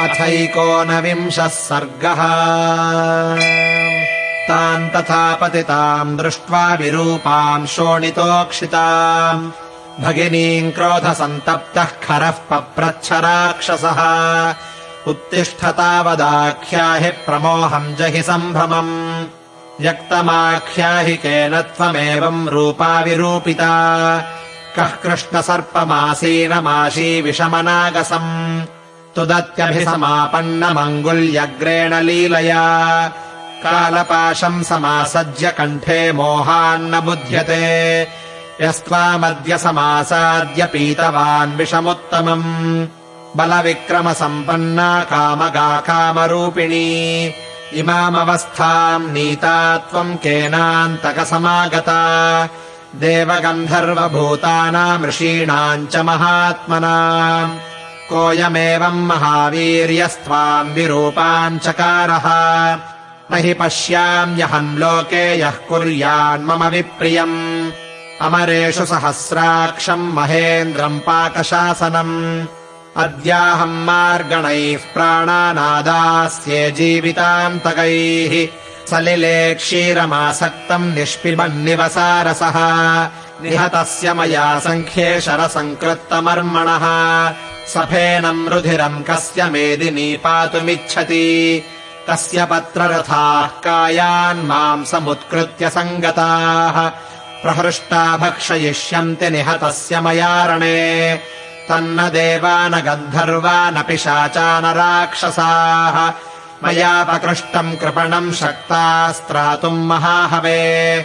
अथैकोनविंशः सर्गः। ताम् तथा पतिताम् दृष्ट्वा विरूपाम् शोणितोक्षिताम्। भगिनीम् क्रोधसन्तप्तः खरः पप्रच्छ राक्षसः उत्तिष्ठतावदाख्याहि प्रमोहम् जहि सम्भ्रमम्। व्यक्तमाख्याहि केन त्वमेवम् रूपा विरूपिता कः कृष्णसर्पमासीनमाशी विषमनागसम् तुदत्यभिसमापन्नमङ्गुल्यग्रेण लीलया। कालपाशम् समासज्य कण्ठे मोहान्न बुध्यते यस्त्वामद्य समासाद्य पीतवान् विषमुत्तमम्। बलविक्रमसम्पन्ना कामगा कामरूपिणी। इमामवस्थाम् नीता त्वम् केनान्तकसमागता। देवगन्धर्वभूतानाम् ऋषीणाम् च महात्मना कोऽयमेवम् महावीर्यस्त्वाम् विरूपाम् चकारः। न हि पश्याम्यहम् लोके यः कुर्यान्मम विप्रियम्। अमरेषु सहस्राक्षम् महेन्द्रम् पाकशासनम्। अद्याहम् मार्गणैः प्राणानादास्ये जीवितान्तकैः सलिले क्षीरमासक्तम् निष्पिबन्निवसारसः निहतस्य मया सङ्ख्ये शरसङ्कृत्तमर्मणः सफेनम् रुधिरम् कस्य मेदिनी पातुमिच्छति कस्य पत्ररथाः कायान् माम् समुत्कृत्य सङ्गताः। प्रहृष्टा भक्षयिष्यन्ति निहतस्य मयारणे। तन्न देवा न गन्धर्वा न पिशाचा न राक्षसाः। मयापकृष्टम् कृपणम् शक्तास्त्रातुम् महाहवे।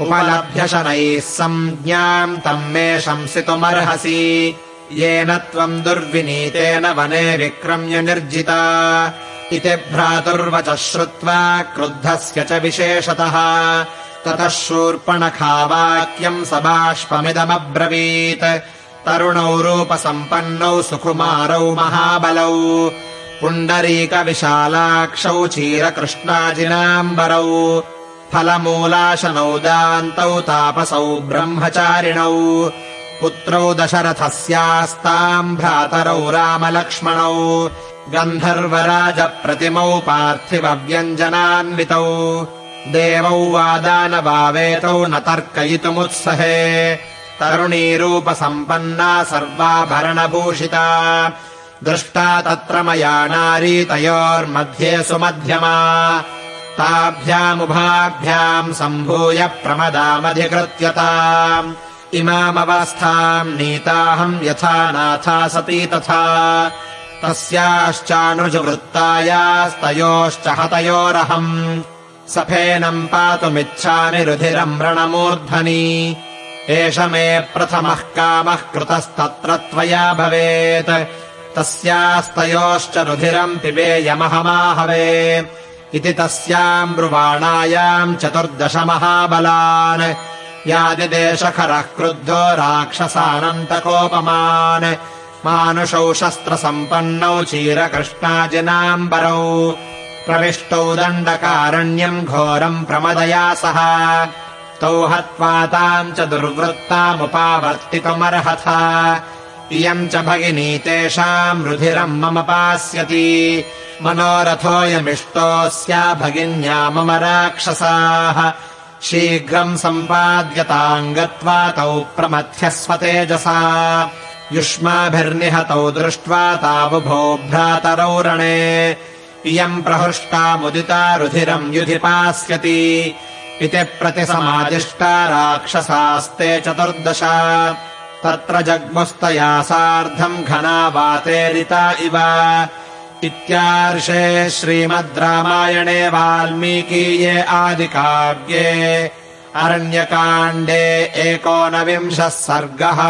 उपलभ्य शनैः सञ्ज्ञाम् तम् मे शंसितुमर्हसि येन त्वम् दुर्विनीतेन वने विक्रम्य निर्जिता। इति भ्रातुर्वचः श्रुत्वा क्रुद्धस्य च विशेषतः। ततः शूर्पणखावाक्यम् स बाष्पमिदमब्रवीत् तरुणौ रूपसम्पन्नौ सुकुमारौ महाबलौ। पुण्डरीकविशालाक्षौ चीरकृष्णाजिनाम्बरौ। फलमूलाशनौ दान्तौ तापसौ ब्रह्मचारिणौ पुत्रौ दशरथस्यास्ताम् भ्रातरौ रामलक्ष्मणौ गन्धर्वराजप्रतिमौ पार्थिवव्यञ्जनान्वितौ। देवौ वादानवावेतौ न तर्कयितुमुत्सहे। तरुणीरूपसम्पन्ना सर्वाभरणभूषिता। दृष्टा तत्र मया नारी तयोर्मध्ये सुमध्यमा। ताभ्यामुभाभ्याम् सम्भूय प्रमदामधिकृत्यता इमामवस्थाम् नीताहम् यथा नाथा सती तथा। तस्याश्चानुजवृत्तायास्तयोश्च हतयोरहम् सफेनम् पातुमिच्छामि रुधिरम् रणमूर्धनि एष मे प्रथमः कामः कृतस्तत्र त्वया भवेत्। तस्यास्तयोश्च रुधिरम् पिबेयमहमाहवे। इति तस्याम् ब्रुवाणायाम् चतुर्दश महाबलान् यादिदेशखरः क्रुद्धो राक्षसानन्तकोपमान्। मानुषौ शस्त्रसम्पन्नौ चीरकृष्णाजिनाम्बरौ। प्रविष्टौ दण्डकारण्यम् घोरम् प्रमदया सह। तौ हत्वा ताम् च दुर्वृत्तामुपावर्तितुमर्हथ। इयम् च भगिनी तेषाम् रुधिरम् मम पास्यति। मनोरथोऽयमिष्टोऽस्या भगिन्या मम राक्षसाः शीघ्रम् सम्पाद्यताम् गत्वा तौ प्रमथ्यस्व तेजसा युष्माभिर्निहतौ दृष्ट्वा तावुभो भ्रातरौ रणे। इयम् प्रहृष्टा मुदिता रुधिरम् युधि पास्यति इति प्रतिसमादिष्टा राक्षसास्ते चतुर्दश। तत्र जग्मुस्तया सार्धम् घना वातेरिता इव इत्यार्षे श्रीमद् रामायणे वाल्मीकीये आदिकाव्ये अरण्यकाण्डे एकोनविंशः सर्गः